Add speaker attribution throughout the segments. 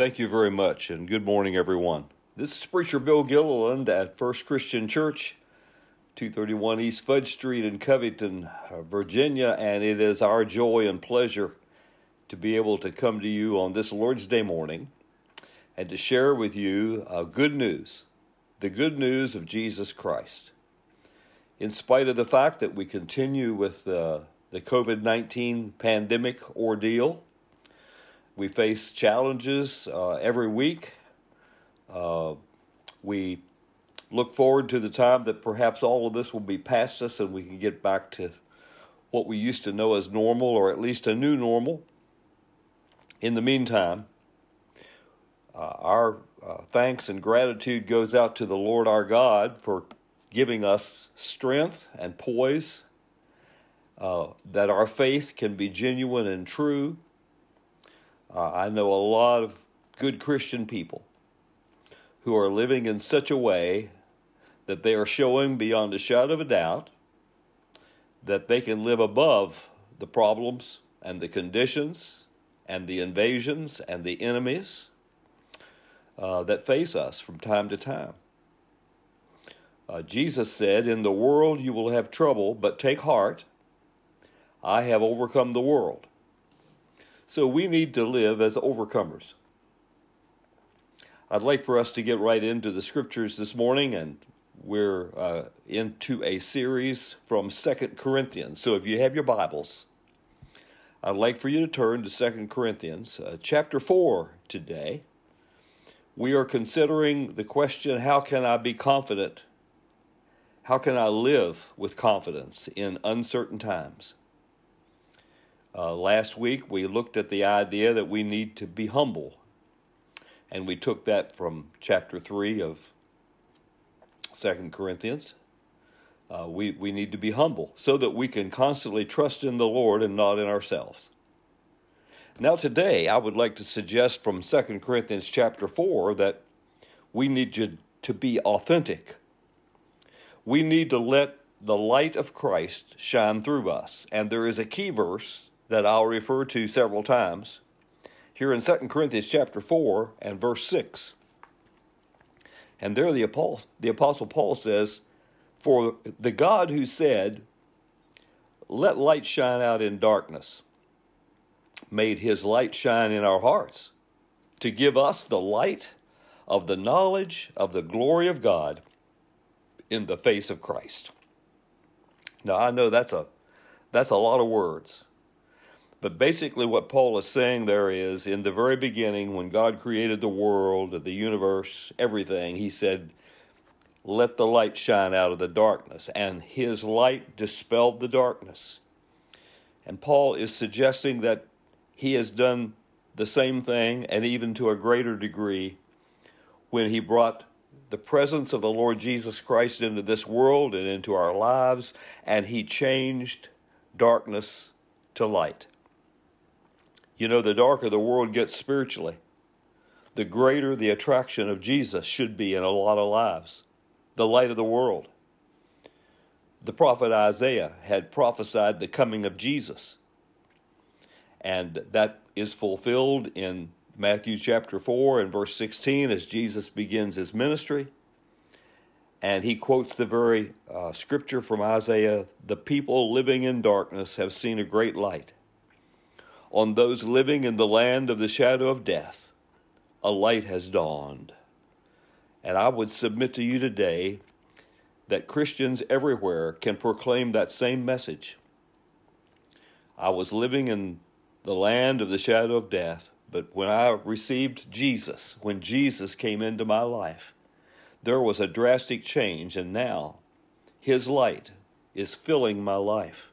Speaker 1: Thank you very much, and good morning, everyone. This is Preacher Bill Gilliland at First Christian Church, 231 East Fudge Street in Covington, Virginia, and it is our joy and pleasure to be able to come to you on this Lord's Day morning and to share with you uh, good news, the good news of Jesus Christ. In spite of the fact that we continue with uh, the COVID 19 pandemic ordeal, we face challenges uh, every week. Uh, we look forward to the time that perhaps all of this will be past us and we can get back to what we used to know as normal or at least a new normal. In the meantime, uh, our uh, thanks and gratitude goes out to the Lord our God for giving us strength and poise, uh, that our faith can be genuine and true uh, I know a lot of good Christian people who are living in such a way that they are showing beyond a shadow of a doubt that they can live above the problems and the conditions and the invasions and the enemies uh, that face us from time to time. Uh, Jesus said, In the world you will have trouble, but take heart. I have overcome the world. So we need to live as overcomers. I'd like for us to get right into the scriptures this morning, and we're uh, into a series from Second Corinthians. So if you have your Bibles, I'd like for you to turn to Second Corinthians uh, chapter 4 today. We are considering the question how can I be confident? How can I live with confidence in uncertain times? Uh, last week we looked at the idea that we need to be humble, and we took that from chapter 3 of Second Corinthians. Uh, we, we need to be humble so that we can constantly trust in the Lord and not in ourselves. Now, today, I would like to suggest from Second Corinthians chapter 4 that we need to, to be authentic. We need to let the light of Christ shine through us. And there is a key verse that I'll refer to several times here in 2 Corinthians chapter 4 and verse 6. And there the apostle, the apostle Paul says, For the God who said, Let light shine out in darkness, made his light shine in our hearts to give us the light of the knowledge of the glory of God in the face of Christ. Now I know that's a that's a lot of words. But basically, what Paul is saying there is in the very beginning, when God created the world, the universe, everything, he said, Let the light shine out of the darkness. And his light dispelled the darkness. And Paul is suggesting that he has done the same thing, and even to a greater degree, when he brought the presence of the Lord Jesus Christ into this world and into our lives, and he changed darkness to light. You know, the darker the world gets spiritually, the greater the attraction of Jesus should be in a lot of lives. The light of the world. The prophet Isaiah had prophesied the coming of Jesus. And that is fulfilled in Matthew chapter 4 and verse 16 as Jesus begins his ministry. And he quotes the very uh, scripture from Isaiah The people living in darkness have seen a great light on those living in the land of the shadow of death, a light has dawned. And I would submit to you today that Christians everywhere can proclaim that same message. I was living in the land of the shadow of death, but when I received Jesus, when Jesus came into my life, there was a drastic change, and now His light is filling my life.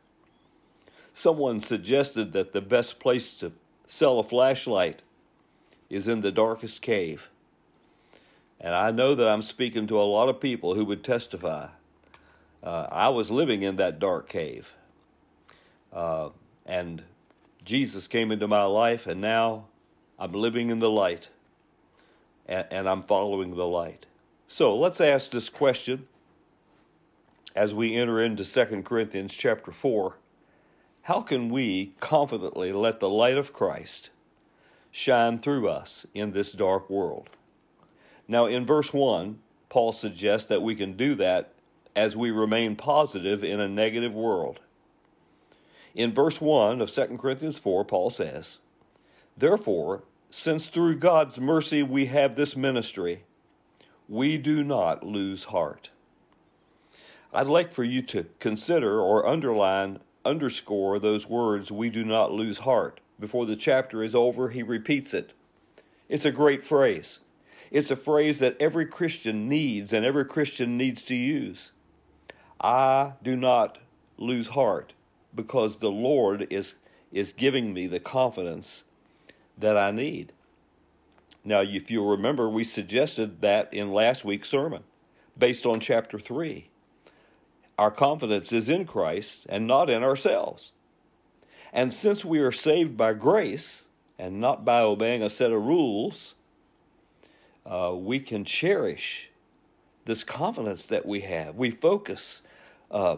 Speaker 1: Someone suggested that the best place to sell a flashlight is in the darkest cave. And I know that I'm speaking to a lot of people who would testify. Uh, I was living in that dark cave. Uh, and Jesus came into my life, and now I'm living in the light. And, and I'm following the light. So let's ask this question as we enter into 2 Corinthians chapter 4 how can we confidently let the light of Christ shine through us in this dark world. Now, in verse 1, Paul suggests that we can do that as we remain positive in a negative world. In verse 1 of 2 Corinthians 4, Paul says, Therefore, since through God's mercy we have this ministry, we do not lose heart. I'd like for you to consider or underline, underscore those words, we do not lose heart. Before the chapter is over, he repeats it. It's a great phrase. It's a phrase that every Christian needs and every Christian needs to use. I do not lose heart because the Lord is, is giving me the confidence that I need. Now, if you'll remember, we suggested that in last week's sermon based on chapter 3. Our confidence is in Christ and not in ourselves. And since we are saved by grace and not by obeying a set of rules, uh, we can cherish this confidence that we have. We focus uh,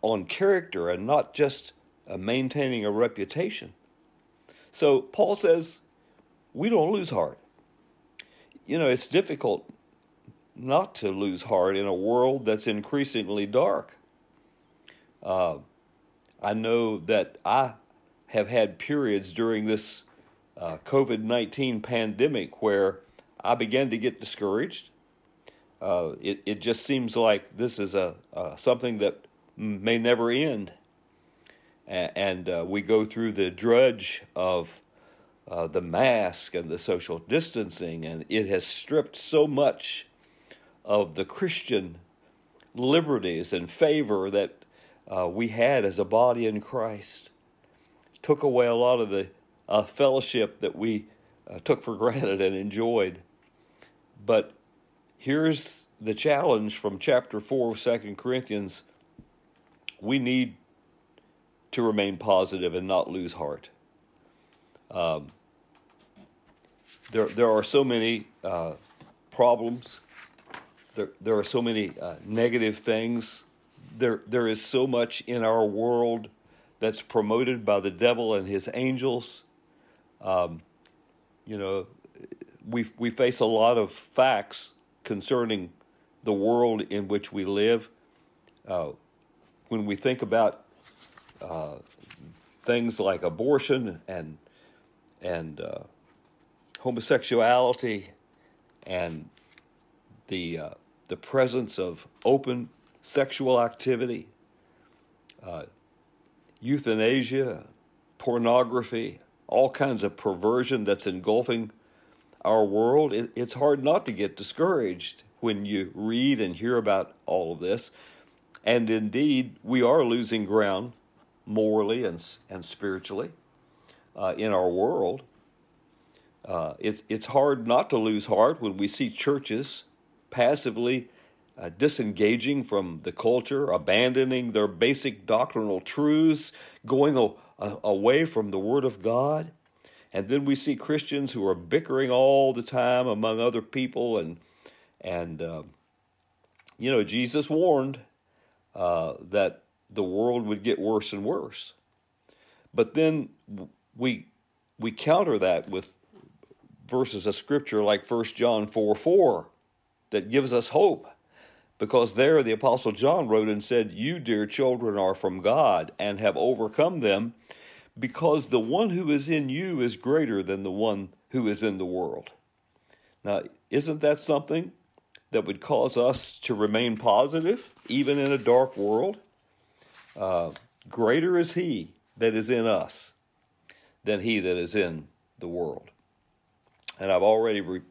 Speaker 1: on character and not just uh, maintaining a reputation. So Paul says, we don't lose heart. You know, it's difficult not to lose heart in a world that's increasingly dark. Uh, I know that I have had periods during this uh, COVID 19 pandemic where I began to get discouraged. Uh, it, it just seems like this is a something that may never end. And, and uh, we go through the drudge of uh, the mask and the social distancing, and it has stripped so much of the Christian liberties and favor that uh, we had as a body in Christ. Took away a lot of the uh, fellowship that we uh, took for granted and enjoyed. But here's the challenge from chapter 4 of 2 Corinthians we need to remain positive and not lose heart. Um, there, there are so many uh, problems. There, there are so many uh, negative things. There, there is so much in our world that's promoted by the devil and his angels. Um, you know, we we face a lot of facts concerning the world in which we live. Uh, when we think about uh, things like abortion and and uh, homosexuality and the uh, the presence of open sexual activity, uh, euthanasia, pornography, all kinds of perversion that's engulfing our world, it, it's hard not to get discouraged when you read and hear about all of this. And indeed, we are losing ground morally and, and spiritually uh, in our world. Uh, it's, it's hard not to lose heart when we see churches passively uh, disengaging from the culture, abandoning their basic doctrinal truths, going a, a, away from the Word of God. And then we see Christians who are bickering all the time among other people, and and uh, you know Jesus warned uh, that the world would get worse and worse. But then we we counter that with verses of scripture like 1 John 4 4 that gives us hope. Because there the Apostle John wrote and said, You, dear children, are from God and have overcome them because the one who is in you is greater than the one who is in the world. Now, isn't that something that would cause us to remain positive, even in a dark world? Uh, greater is he that is in us than he that is in the world. And I've already re-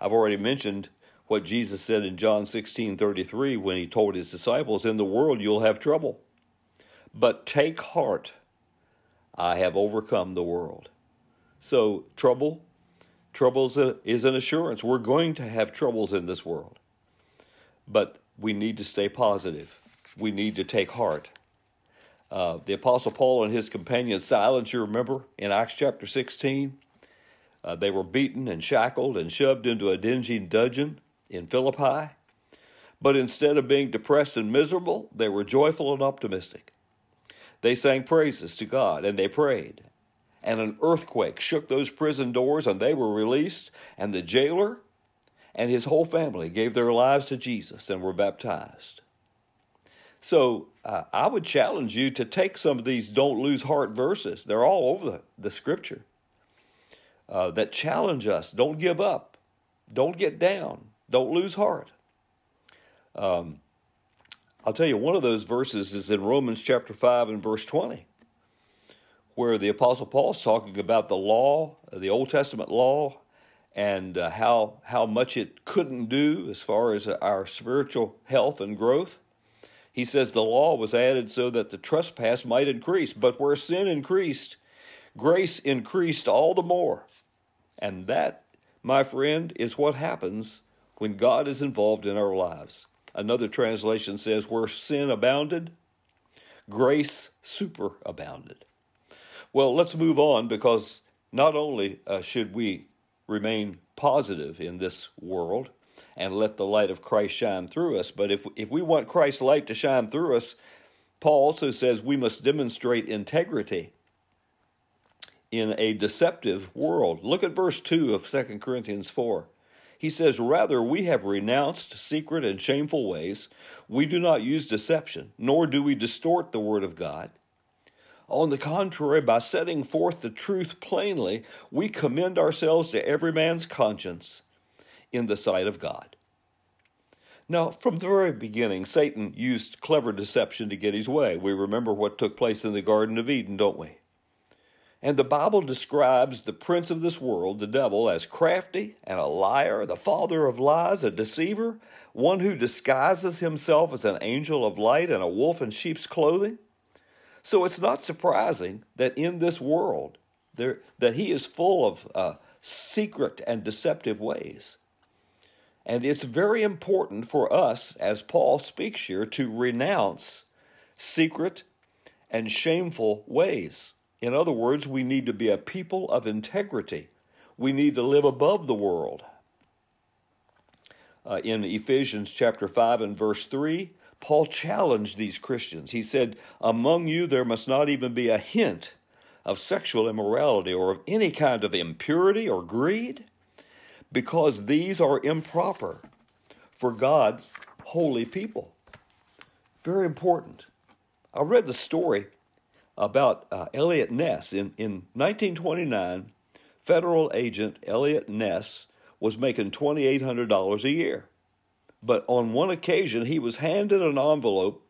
Speaker 1: I've already mentioned what Jesus said in John 16 33 when he told his disciples, In the world you'll have trouble, but take heart. I have overcome the world. So, trouble, trouble is an assurance. We're going to have troubles in this world. But we need to stay positive. We need to take heart. Uh, the Apostle Paul and his companion Silas, you remember in Acts chapter 16, uh, they were beaten and shackled and shoved into a dingy dungeon in Philippi. But instead of being depressed and miserable, they were joyful and optimistic. They sang praises to God and they prayed. and an earthquake shook those prison doors, and they were released, and the jailer and his whole family gave their lives to Jesus and were baptized. So uh, I would challenge you to take some of these don't lose heart verses. They're all over the, the scripture uh, that challenge us. Don't give up. Don't get down. Don't lose heart. Um, I'll tell you, one of those verses is in Romans chapter 5 and verse 20, where the Apostle Paul is talking about the law, the Old Testament law, and uh, how, how much it couldn't do as far as our spiritual health and growth. He says the law was added so that the trespass might increase, but where sin increased, grace increased all the more. And that, my friend, is what happens when God is involved in our lives. Another translation says, where sin abounded, grace superabounded. Well, let's move on because not only uh, should we remain positive in this world, and let the light of Christ shine through us. But if, if we want Christ's light to shine through us, Paul also says we must demonstrate integrity in a deceptive world. Look at verse 2 of 2 Corinthians 4. He says, Rather, we have renounced secret and shameful ways. We do not use deception, nor do we distort the word of God. On the contrary, by setting forth the truth plainly, we commend ourselves to every man's conscience in the sight of God. Now, from the very beginning, Satan used clever deception to get his way. We remember what took place in the Garden of Eden, don't we? And the Bible describes the prince of this world, the devil, as crafty and a liar, the father of lies, a deceiver, one who disguises himself as an angel of light and a wolf in sheep's clothing. So it's not surprising that in this world, there, that he is full of uh, secret and deceptive ways. And it's very important for us, as Paul speaks here, to renounce secret and shameful ways. In other words, we need to be a people of integrity. We need to live above the world. Uh, in Ephesians chapter 5 and verse 3, Paul challenged these Christians. He said, Among you there must not even be a hint of sexual immorality or of any kind of impurity or greed because these are improper for God's holy people. Very important. I read the story about uh, Eliot Ness. In, in 1929, federal agent Eliot Ness was making $2,800 a year. But on one occasion, he was handed an envelope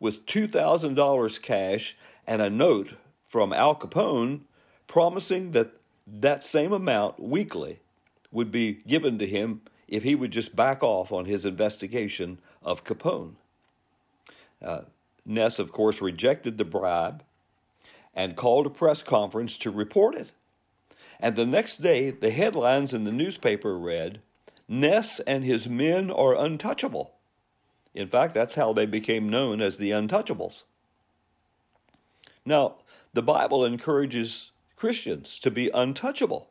Speaker 1: with $2,000 cash and a note from Al Capone promising that that same amount weekly would be given to him if he would just back off on his investigation of Capone. Uh, Ness, of course, rejected the bribe and called a press conference to report it. And the next day, the headlines in the newspaper read Ness and his men are untouchable. In fact, that's how they became known as the Untouchables. Now, the Bible encourages Christians to be untouchable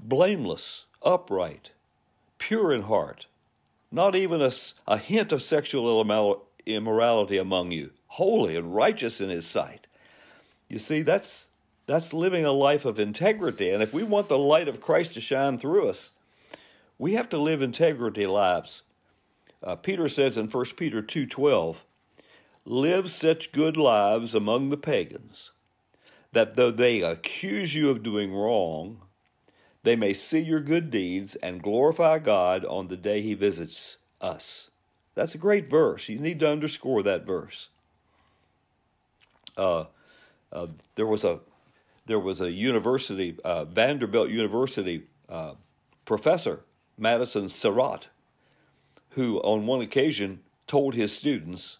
Speaker 1: blameless, upright, pure in heart, not even a, a hint of sexual immorality among you, holy and righteous in his sight. You see, that's, that's living a life of integrity. And if we want the light of Christ to shine through us, we have to live integrity lives. Uh, Peter says in 1 Peter 2:12, "Live such good lives among the pagans that though they accuse you of doing wrong, they may see your good deeds and glorify God on the day he visits us. That's a great verse. You need to underscore that verse. Uh, uh, there was a there was a university, uh, Vanderbilt University uh, professor, Madison Sarratt, who on one occasion told his students,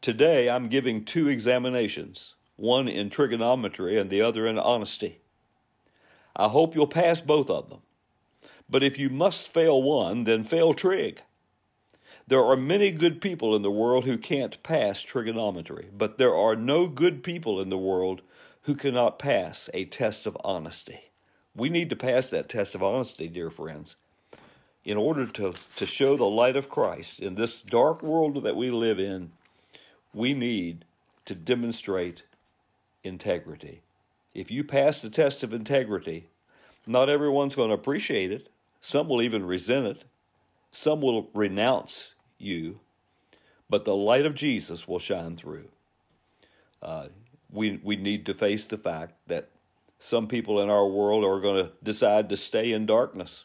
Speaker 1: Today I'm giving two examinations, one in trigonometry and the other in honesty. I hope you'll pass both of them. But if you must fail one, then fail trig. There are many good people in the world who can't pass trigonometry, but there are no good people in the world who cannot pass a test of honesty. We need to pass that test of honesty, dear friends, in order to, to show the light of Christ in this dark world that we live in. We need to demonstrate integrity. if you pass the test of integrity, not everyone's going to appreciate it. Some will even resent it. Some will renounce you. But the light of Jesus will shine through. Uh, we, we need to face the fact that some people in our world are going to decide to stay in darkness.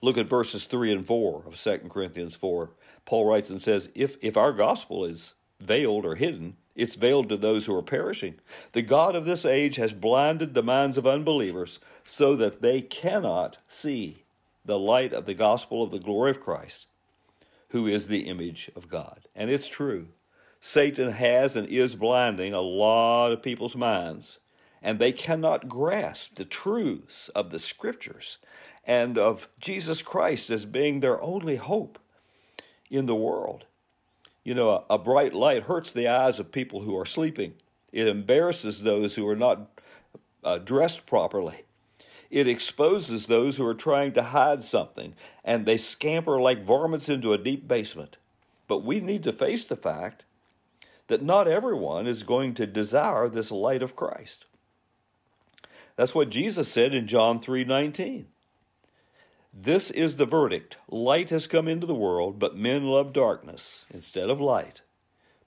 Speaker 1: Look at verses 3 and 4 of 2 Corinthians 4. Paul writes and says, if, if our gospel is veiled or hidden, it's veiled to those who are perishing. The God of this age has blinded the minds of unbelievers so that they cannot see the light of the gospel of the glory of Christ, who is the image of God. And it's true. Satan has and is blinding a lot of people's minds, and they cannot grasp the truths of the scriptures and of Jesus Christ as being their only hope in the world. You know, a, bright light hurts the eyes of people who are sleeping. It embarrasses those who are not uh, dressed properly. It exposes those who are trying to hide something, and they scamper like varmints into a deep basement. But we need to face the fact that not everyone is going to desire this light of Christ. That's what Jesus said in John 3:19. This is the verdict. Light has come into the world, but men love darkness instead of light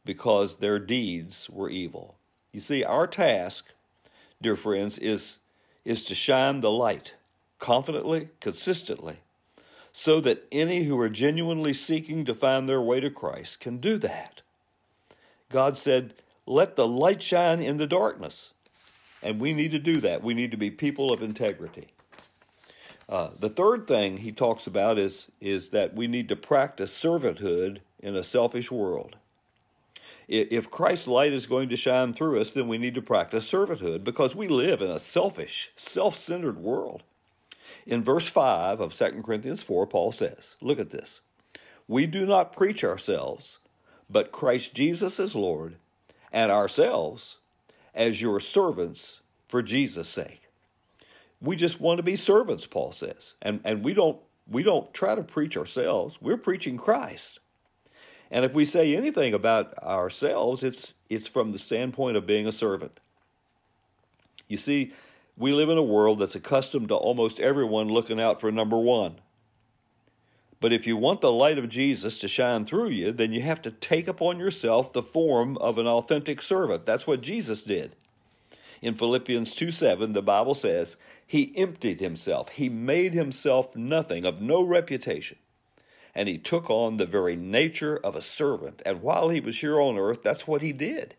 Speaker 1: because their deeds were evil. You see, our task, dear friends, is, is to shine the light confidently, consistently, so that any who are genuinely seeking to find their way to Christ can do that. God said, Let the light shine in the darkness. And we need to do that. We need to be people of integrity. Uh, the third thing he talks about is, is that we need to practice servanthood in a selfish world. If Christ's light is going to shine through us, then we need to practice servanthood because we live in a selfish, self centered world. In verse 5 of 2 Corinthians 4, Paul says, Look at this. We do not preach ourselves, but Christ Jesus as Lord, and ourselves as your servants for Jesus' sake. We just want to be servants, Paul says. And, and we, don't, we don't try to preach ourselves, we're preaching Christ. And if we say anything about ourselves, it's, it's from the standpoint of being a servant. You see, we live in a world that's accustomed to almost everyone looking out for number one. But if you want the light of Jesus to shine through you, then you have to take upon yourself the form of an authentic servant. That's what Jesus did. In Philippians 2 7, the Bible says, He emptied himself, He made himself nothing, of no reputation. And he took on the very nature of a servant. And while he was here on earth, that's what he did.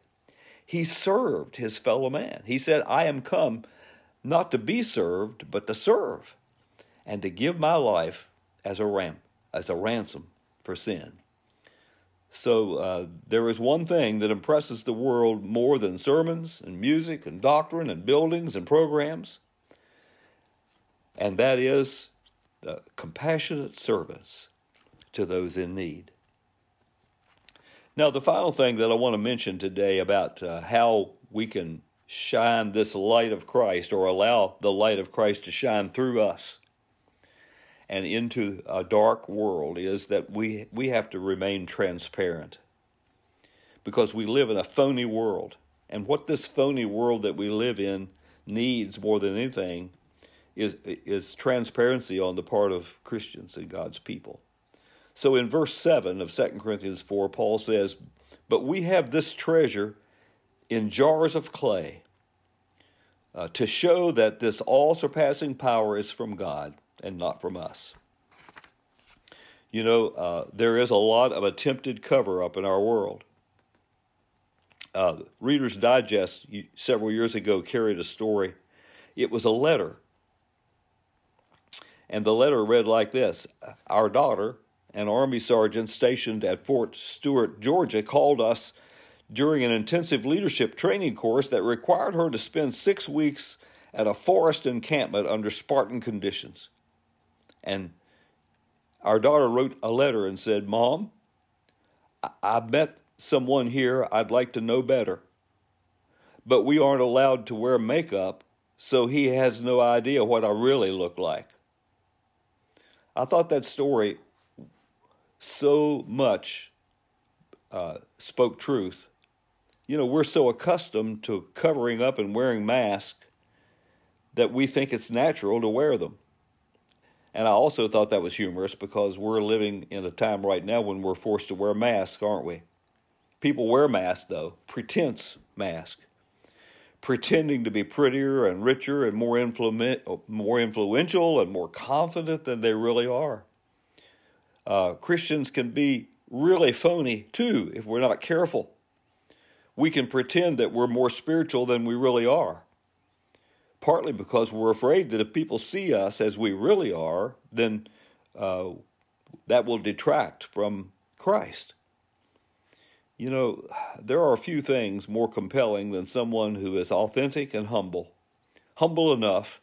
Speaker 1: He served his fellow man. He said, I am come not to be served, but to serve, and to give my life as a ram, as a ransom for sin. So uh, there is one thing that impresses the world more than sermons and music and doctrine and buildings and programs, and that is the compassionate service to those in need. Now, the final thing that I want to mention today about uh, how we can shine this light of Christ or allow the light of Christ to shine through us and into a dark world is that we, we have to remain transparent because we live in a phony world. And what this phony world that we live in needs more than anything is, is transparency on the part of Christians and God's people. So in verse 7 of 2 Corinthians 4, Paul says, But we have this treasure in jars of clay uh, to show that this all surpassing power is from God and not from us. You know, uh, there is a lot of attempted cover up in our world. Uh, Reader's Digest several years ago carried a story. It was a letter. And the letter read like this Our daughter, an Army sergeant stationed at Fort Stewart, Georgia, called us during an intensive leadership training course that required her to spend six weeks at a forest encampment under Spartan conditions. And our daughter wrote a letter and said, Mom, I've met someone here I'd like to know better, but we aren't allowed to wear makeup, so he has no idea what I really look like. I thought that story so much uh, spoke truth you know, we're so accustomed to covering up and wearing masks that we think it's natural to wear them. And I also thought that was humorous because we're living in a time right now when we're forced to wear masks, aren't we? People wear masks, though, pretense mask, pretending to be prettier and richer and more, influ- more influential and more confident than they really are. Uh, Christians can be really phony too if we're not careful. We can pretend that we're more spiritual than we really are partly because we're afraid that if people see us as we really are, then uh, that will detract from Christ. You know, there are a few things more compelling than someone who is authentic and humble, humble enough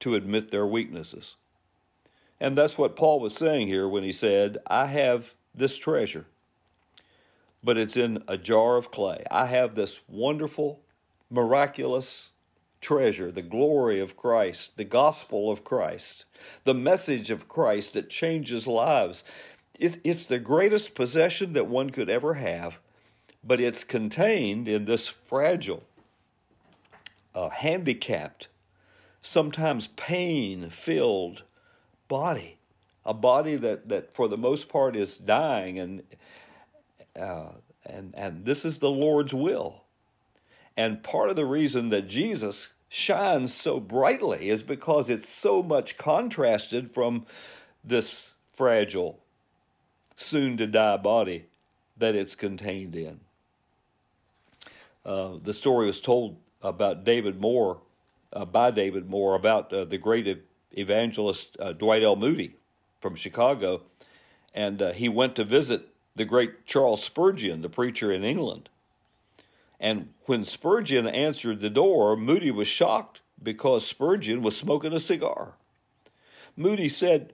Speaker 1: to admit their weaknesses. And that's what Paul was saying here when he said, I have this treasure, but it's in a jar of clay. I have this wonderful, miraculous treasure, the glory of Christ, the gospel of Christ, the message of Christ that changes lives. It's the greatest possession that one could ever have, but it's contained in this fragile, uh, handicapped, sometimes pain filled body. A body that, that, for the most part, is dying, and, uh, and, and this is the Lord's will. And part of the reason that Jesus shines so brightly is because it's so much contrasted from this fragile, soon to die body that it's contained in. Uh, the story was told about David Moore, uh, by David Moore, about uh, the great evangelist uh, Dwight L. Moody from Chicago. And uh, he went to visit the great Charles Spurgeon, the preacher in England. And when Spurgeon answered the door, Moody was shocked because Spurgeon was smoking a cigar. Moody said,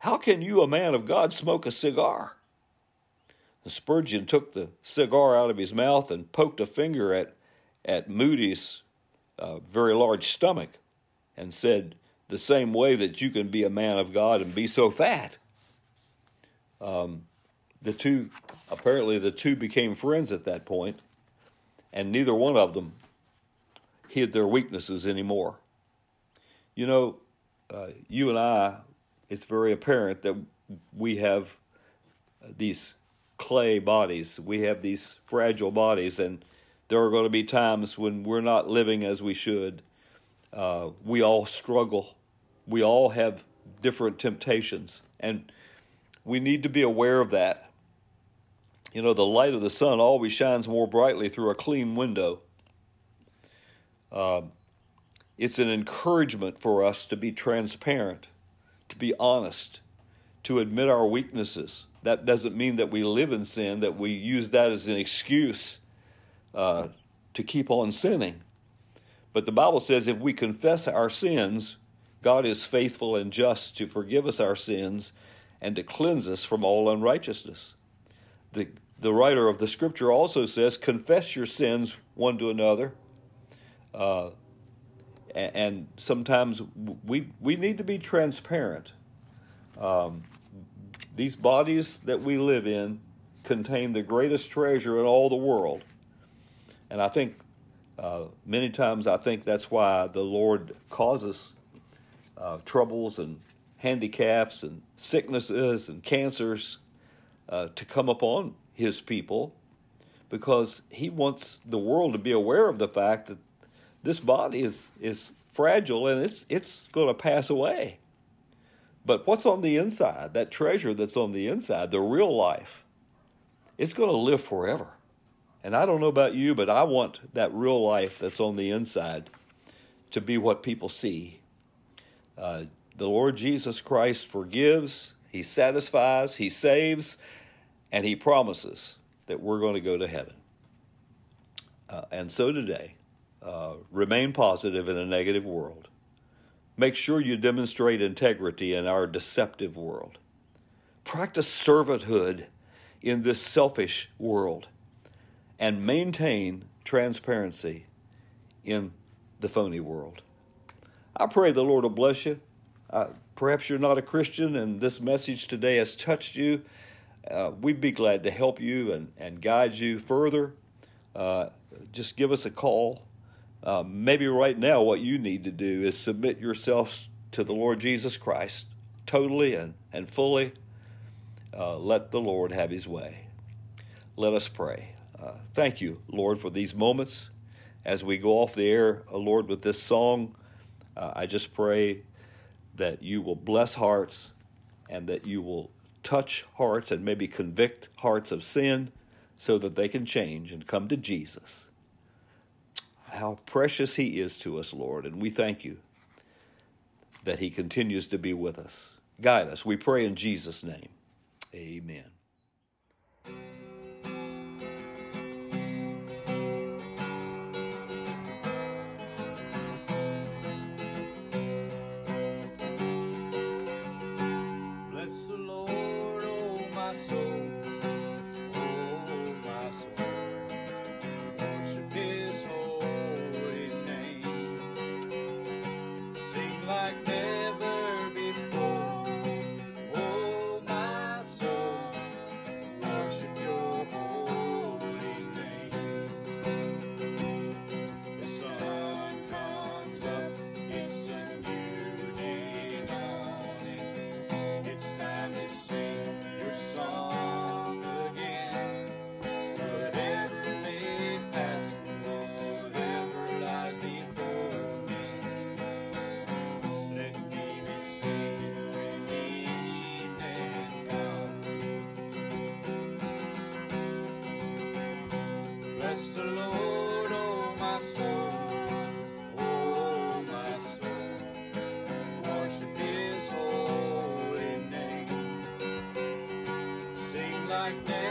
Speaker 1: How can you, a man of God, smoke a cigar? Spurgeon took the cigar out of his mouth and poked a finger at, at Moody's uh, very large stomach and said, The same way that you can be a man of God and be so fat. Um, the two, apparently, the two became friends at that point and neither one of them hid their weaknesses anymore. You know, uh, you and I, it's very apparent that we have these clay bodies, we have these fragile bodies, and there are going to be times when we're not living as we should. Uh, we all struggle, we all have different temptations, and we need to be aware of that you know, the light of the sun always shines more brightly through a clean window. Uh, it's an encouragement for us to be transparent, to be honest, to admit our weaknesses. That doesn't mean that we live in sin, that we use that as an excuse uh, to keep on sinning. But the Bible says if we confess our sins, God is faithful and just to forgive us our sins and to cleanse us from all unrighteousness. The the writer of the scripture also says, confess your sins one to another. Uh, and sometimes we, we need to be transparent. Um, these bodies that we live in contain the greatest treasure in all the world. And I think uh, many times I think that's why the Lord causes uh, troubles and handicaps and sicknesses and cancers uh, to come upon his people because he wants the world to be aware of the fact that this body is, is fragile and it's, it's going to pass away. But what's on the inside, that treasure that's on the inside, the real life, it's going to live forever. And I don't know about you, but I want that real life that's on the inside to be what people see. Uh, the Lord Jesus Christ forgives, He satisfies, He saves, and he promises that we're going to go to heaven. Uh, and so today, uh, remain positive in a negative world. Make sure you demonstrate integrity in our deceptive world. Practice servanthood in this selfish world. And maintain transparency in the phony world. I pray the Lord will bless you. Uh, perhaps you're not a Christian and this message today has touched you uh, we'd be glad to help you and, and guide you further. uh, just give us a call. Uh, maybe right now, what you need to do is submit yourself to the Lord Jesus Christ totally and, and fully. Uh, let the Lord have his way. Let us pray. Uh, thank you, Lord, for these moments. As we go off the air, Lord, with this song, uh, I just pray that you will bless hearts and that you will touch hearts and maybe convict hearts of sin so that they can change and come to Jesus. How precious He is to us, Lord, and we thank you that He continues to be with us. Guide us, we pray in Jesus' name. Amen.
Speaker 2: Like